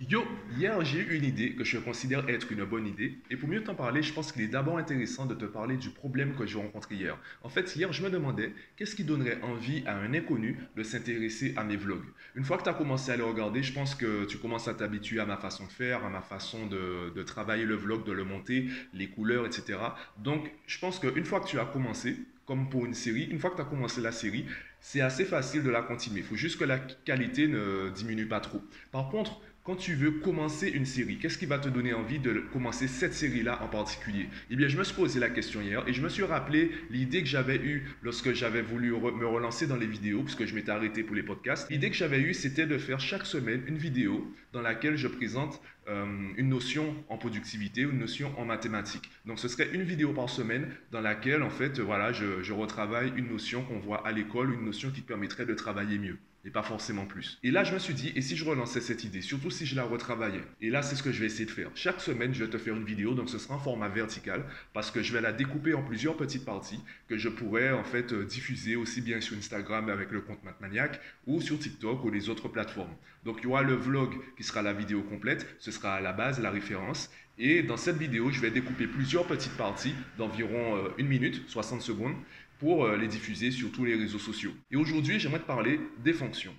Yo, hier j'ai eu une idée que je considère être une bonne idée. Et pour mieux t'en parler, je pense qu'il est d'abord intéressant de te parler du problème que j'ai rencontré hier. En fait, hier, je me demandais qu'est-ce qui donnerait envie à un inconnu de s'intéresser à mes vlogs? Une fois que tu as commencé à les regarder, je pense que tu commences à t'habituer à ma façon de faire, à ma façon de, de travailler le vlog, de le monter, les couleurs, etc. Donc, je pense qu'une fois que tu as commencé, comme pour une série, une fois que tu as commencé la série, c'est assez facile de la continuer. Il faut juste que la qualité ne diminue pas trop. Par contre, quand tu veux commencer une série, qu'est-ce qui va te donner envie de commencer cette série-là en particulier? Eh bien, je me suis posé la question hier et je me suis rappelé l'idée que j'avais eue lorsque j'avais voulu me relancer dans les vidéos, puisque je m'étais arrêté pour les podcasts. L'idée que j'avais eue, c'était de faire chaque semaine une vidéo dans laquelle je présente euh, une notion en productivité, une notion en mathématiques. Donc, ce serait une vidéo par semaine dans laquelle, en fait, voilà, je, retravaille une notion qu'on voit à l'école, une notion qui permettrait de travailler mieux et pas forcément plus. Et là, je me suis dit, et si je relançais cette idée, surtout si je la retravaillais? Et là, c'est ce que je vais essayer de faire. Chaque semaine, je vais te faire une vidéo, donc ce sera en format vertical, parce que je vais la découper en plusieurs petites parties que je pourrais en fait euh, diffuser aussi bien sur Instagram avec le compte Mathmaniac ou sur TikTok ou les autres plateformes. Donc il y aura le vlog qui sera la vidéo complète, sera la base la référence. Et dans cette vidéo, je vais découper plusieurs petites parties d'environ euh, une minute, 60 secondes, pour euh, les diffuser sur tous les réseaux sociaux. Et aujourd'hui, j'aimerais te parler des fonctions.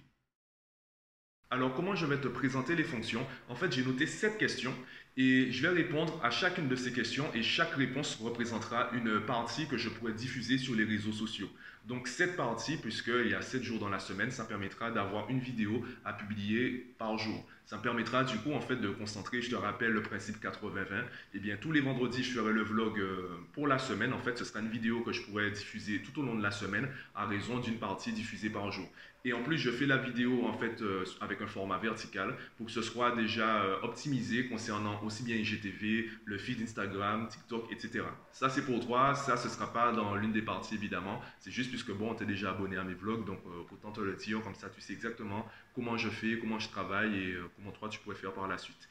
Alors, comment je vais te présenter les fonctions? En fait, j'ai noté sept questions et je vais répondre à chacune de ces questions et chaque réponse représentera une partie que je pourrais diffuser sur les réseaux sociaux. Donc cette partie, puisqu'il y a 7 jours dans la semaine, ça permettra d'avoir une vidéo à publier par jour. Ça me permettra du coup en fait de concentrer, je te rappelle le principe 80-20. Et eh bien tous les vendredis, je ferai le vlog euh, pour la semaine. En fait, ce sera une vidéo que je pourrais diffuser tout au long de la semaine à raison d'une partie diffusée par jour. Et en plus, je fais la vidéo en fait euh, avec un format vertical pour que ce soit déjà euh, optimisé concernant aussi bien IGTV, le feed Instagram, TikTok, etc. Ça c'est pour toi, ça ce sera pas dans l'une des parties évidemment. C'est juste puisque bon, tu es déjà abonné à mes vlogs, donc autant te le dire comme ça, tu sais exactement comment je fais, comment je travaille et comment toi tu pourrais faire par la suite.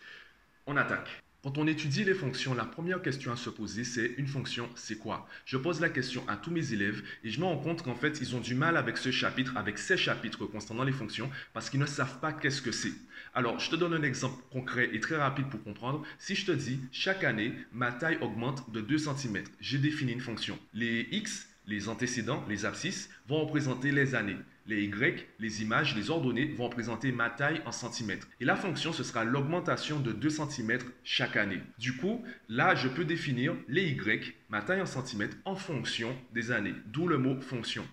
On attaque. Quand on étudie les fonctions, la première question à se poser, c'est une fonction, c'est quoi? Je pose la question à tous mes élèves et je me rends compte qu'en fait, ils ont du mal avec ce chapitre, avec ces chapitres concernant les fonctions, parce qu'ils ne savent pas qu'est-ce que c'est. Alors, je te donne un exemple concret et très rapide pour comprendre. Si je te dis, chaque année, ma taille augmente de 2 cm, j'ai défini une fonction. Les x, les antécédents, les abscisses, vont représenter les années. Les Y, les images, les ordonnées vont représenter ma taille en centimètres. Et la fonction, ce sera l'augmentation de 2 cm chaque année. Du coup, là, je peux définir les Y, ma taille en centimètres, en fonction des années. D'où le mot fonction.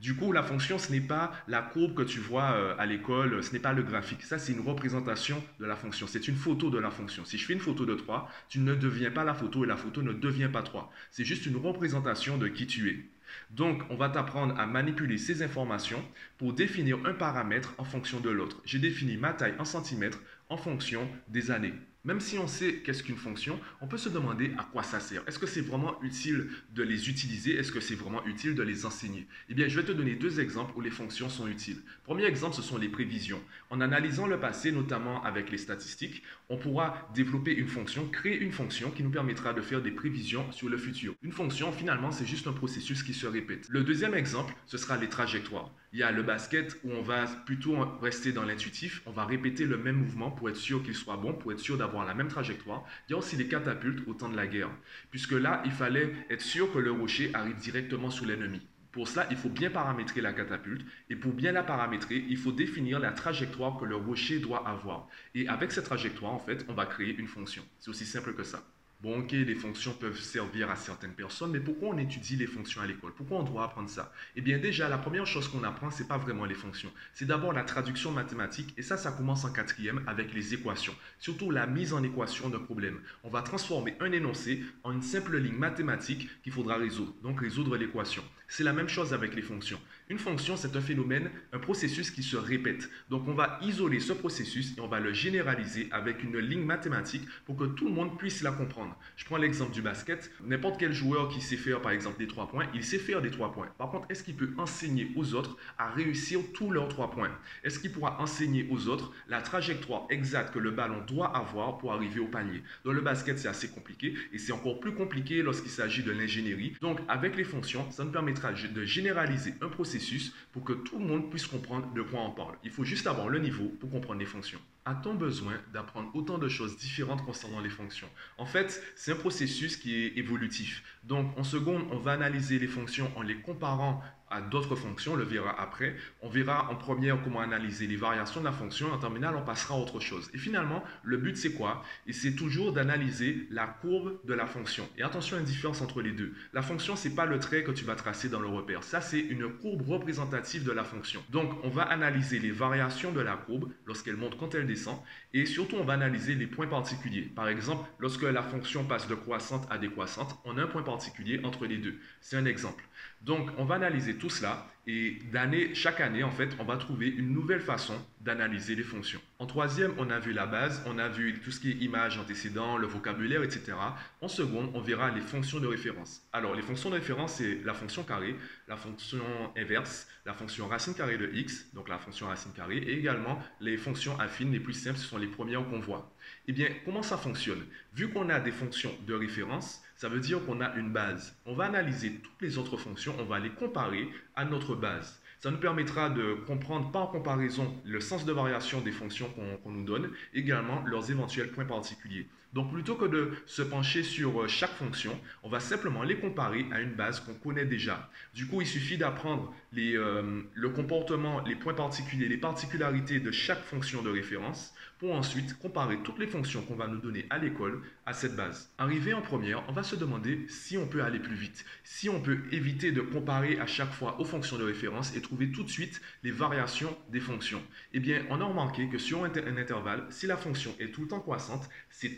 Du coup, la fonction, ce n'est pas la courbe que tu vois euh, à l'école, ce n'est pas le graphique. Ça, c'est une représentation de la fonction. C'est une photo de la fonction. Si je fais une photo de 3, tu ne deviens pas la photo et la photo ne devient pas 3. C'est juste une représentation de qui tu es. Donc, on va t'apprendre à manipuler ces informations pour définir un paramètre en fonction de l'autre. J'ai défini ma taille en centimètres en fonction des années. Même si on sait qu'est-ce qu'une fonction, on peut se demander à quoi ça sert. Est-ce que c'est vraiment utile de les utiliser? Est-ce que c'est vraiment utile de les enseigner? Eh bien, je vais te donner deux exemples où les fonctions sont utiles. Premier exemple, ce sont les prévisions. En analysant le passé, notamment avec les statistiques, on pourra développer une fonction, créer une fonction qui nous permettra de faire des prévisions sur le futur. Une fonction, finalement, c'est juste un processus qui se répète. Le deuxième exemple, ce sera les trajectoires. Il y a le basket où on va plutôt rester dans l'intuitif, on va répéter le même mouvement pour être sûr qu'il soit bon, pour être sûr d'avoir la même trajectoire. Il y a aussi les catapultes au temps de la guerre, puisque là, il fallait être sûr que le rocher arrive directement sous l'ennemi. Pour cela, il faut bien paramétrer la catapulte et pour bien la paramétrer, il faut définir la trajectoire que le rocher doit avoir. Et avec cette trajectoire, en fait, on va créer une fonction. C'est aussi simple que ça. Bon, ok, les fonctions peuvent servir à certaines personnes, mais pourquoi on étudie les fonctions à l'école? Pourquoi on doit apprendre ça? Eh bien, déjà, la première chose qu'on apprend, c'est pas vraiment les fonctions. C'est d'abord la traduction mathématique, et ça, ça commence en quatrième avec les équations. Surtout la mise en équation d'un problème. On va transformer un énoncé en une simple ligne mathématique qu'il faudra résoudre, donc résoudre l'équation. C'est la même chose avec les fonctions. Une fonction, c'est un phénomène, un processus qui se répète. Donc, on va isoler ce processus et on va le généraliser avec une ligne mathématique pour que tout le monde puisse la comprendre. Je prends l'exemple du basket. N'importe quel joueur qui sait faire, par exemple, des trois points, il sait faire des trois points. Par contre, est-ce qu'il peut enseigner aux autres à réussir tous leurs trois points? Est-ce qu'il pourra enseigner aux autres la trajectoire exacte que le ballon doit avoir pour arriver au panier? Dans le basket, c'est assez compliqué et c'est encore plus compliqué lorsqu'il s'agit de l'ingénierie. Donc, avec les fonctions, ça nous permettra de généraliser un processus pour que tout le monde puisse comprendre de quoi on parle. Il faut juste avoir le niveau pour comprendre les fonctions. A-t-on besoin d'apprendre autant de choses différentes concernant les fonctions? En fait, c'est un processus qui est évolutif. Donc, en seconde, on va analyser les fonctions en les comparant d'autres fonctions, on le verra après. On verra en première comment analyser les variations de la fonction. En terminale, on passera à autre chose. Et finalement, le but, c'est quoi? Et c'est toujours d'analyser la courbe de la fonction. Et attention à une différence entre les deux. La fonction, c'est pas le trait que tu vas tracer dans le repère. Ça, c'est une courbe représentative de la fonction. Donc, on va analyser les variations de la courbe lorsqu'elle monte quand elle descend. Et surtout, on va analyser les points particuliers. Par exemple, lorsque la fonction passe de croissante à décroissante, on a un point particulier entre les deux. C'est un exemple. Donc, on va analyser tout cela et d'année, chaque année, en fait, on va trouver une nouvelle façon d'analyser les fonctions. En troisième, on a vu la base, on a vu tout ce qui est image, antécédent, le vocabulaire, etc. En seconde, on verra les fonctions de référence. Alors, les fonctions de référence, c'est la fonction carré, la fonction inverse, la fonction racine carrée de x, donc la fonction racine carrée, et également les fonctions affines les plus simples, ce sont les premières qu'on voit. Eh bien, comment ça fonctionne? Vu qu'on a des fonctions de référence, ça veut dire qu'on a une base. On va analyser toutes les autres fonctions, on va les comparer à notre base. Ça nous permettra de comprendre par comparaison le sens de variation des fonctions qu'on nous donne, également leurs éventuels points particuliers. Donc plutôt que de se pencher sur euh, chaque fonction, on va simplement les comparer à une base qu'on connaît déjà. Du coup, il suffit d'apprendre euh, le comportement, les points particuliers, les particularités de chaque fonction de référence pour ensuite comparer toutes les fonctions qu'on va nous donner à l'école à cette base. Arrivé en première, on va se demander si on peut aller plus vite, si on peut éviter de comparer à chaque fois aux fonctions de référence et trouver tout de suite les variations des fonctions. Eh bien, on a remarqué que sur un intervalle, si la fonction est tout le temps croissante, ses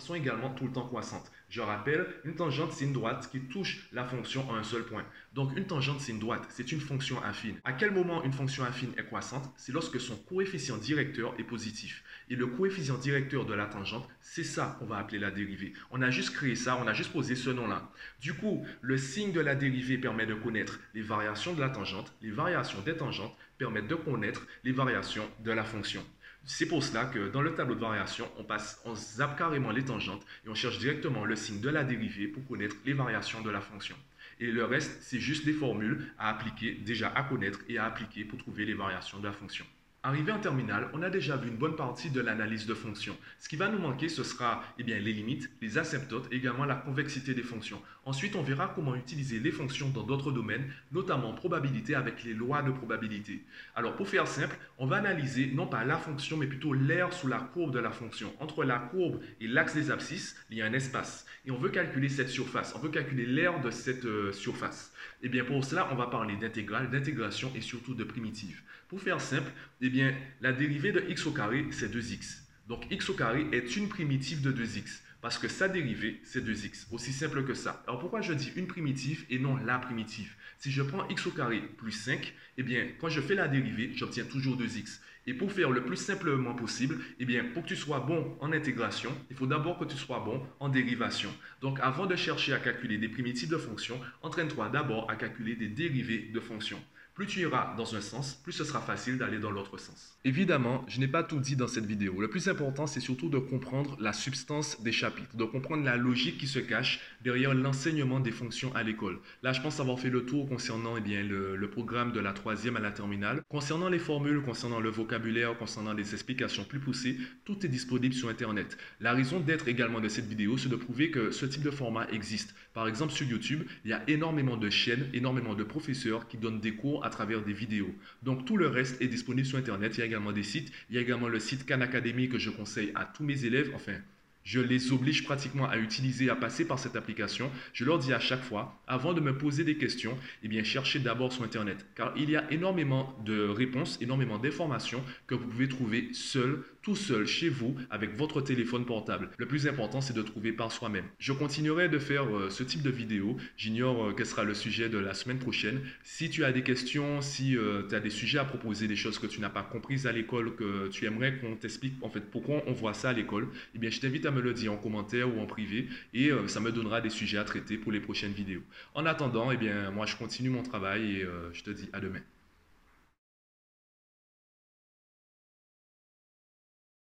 sont également tout le temps croissantes. Je rappelle, une tangente, c'est une droite qui touche la fonction à un seul point. Donc, une tangente, c'est une droite, c'est une fonction affine. À quel moment une fonction affine est croissante? C'est lorsque son coefficient directeur est positif. Et le coefficient directeur de la tangente, c'est ça qu'on va appeler la dérivée. On a juste créé ça, on a juste posé ce nom-là. Du coup, le signe de la dérivée permet de connaître les variations de la tangente, les variations des tangentes permettent de connaître les variations de la fonction. C'est pour cela que dans le tableau de variation, on, passe, on zappe carrément les tangentes et on cherche directement le signe de la dérivée pour connaître les variations de la fonction. Et le reste, c'est juste des formules à appliquer, déjà à connaître et à appliquer pour trouver les variations de la fonction. Arrivé en terminale, on a déjà vu une bonne partie de l'analyse de fonctions. Ce qui va nous manquer, ce sera eh bien, les limites, les asymptotes et également la convexité des fonctions. Ensuite, on verra comment utiliser les fonctions dans d'autres domaines, notamment probabilité avec les lois de probabilité. Alors, pour faire simple, on va analyser non pas la fonction, mais plutôt l'aire sous la courbe de la fonction. Entre la courbe et l'axe des abscisses, il y a un espace. Et on veut calculer cette surface. On veut calculer l'aire de cette euh, surface. Et eh bien, pour cela, on va parler d'intégrale, d'intégration et surtout de primitive. Pour faire simple, eh bien, la dérivée de x au carré, c'est 2x. Donc x au carré est une primitive de 2x. Parce que sa dérivée, c'est 2x. Aussi simple que ça. Alors pourquoi je dis une primitive et non la primitive? Si je prends x au carré plus 5, eh bien, quand je fais la dérivée, j'obtiens toujours 2x. Et pour faire le plus simplement possible, eh bien, pour que tu sois bon en intégration, il faut d'abord que tu sois bon en dérivation. Donc, avant de chercher à calculer des primitives de fonctions, entraîne-toi d'abord à calculer des dérivées de fonctions. Plus tu iras dans un sens, plus ce sera facile d'aller dans l'autre sens. Évidemment, je n'ai pas tout dit dans cette vidéo. Le plus important, c'est surtout de comprendre la substance des chapitres, de comprendre la logique qui se cache derrière l'enseignement des fonctions à l'école. Là, je pense avoir fait le tour concernant eh bien, le, le, programme de la troisième à la terminale. Concernant les formules, concernant le vocabulaire, concernant les explications plus poussées, tout est disponible sur Internet. La raison d'être également de cette vidéo, c'est de prouver que ce type de format existe. Par exemple, sur YouTube, il y a énormément de chaînes, énormément de professeurs qui donnent des cours à travers des vidéos. Donc tout le reste est disponible sur Internet. Il y a également des sites. Il y a également le site Khan Academy que je conseille à tous mes élèves. Enfin, je les oblige pratiquement à utiliser, à passer par cette application. Je leur dis à chaque fois, avant de me poser des questions, eh bien, cherchez d'abord sur Internet. Car il y a énormément de réponses, énormément d'informations que vous pouvez trouver seul, tout seul, chez vous, avec votre téléphone portable. Le plus important, c'est de trouver par soi-même. Je continuerai de faire euh, ce type de vidéo. J'ignore euh, quel sera le sujet de la semaine prochaine. Si tu as des questions, si euh, tu as des sujets à proposer, des choses que tu n'as pas comprises à l'école, que tu aimerais qu'on t'explique en fait pourquoi on voit ça à l'école, eh bien, je t'invite à me le dire en commentaire ou en privé et ça me donnera des sujets à traiter pour les prochaines vidéos. En attendant, eh bien, moi je continue mon travail et je te dis à demain.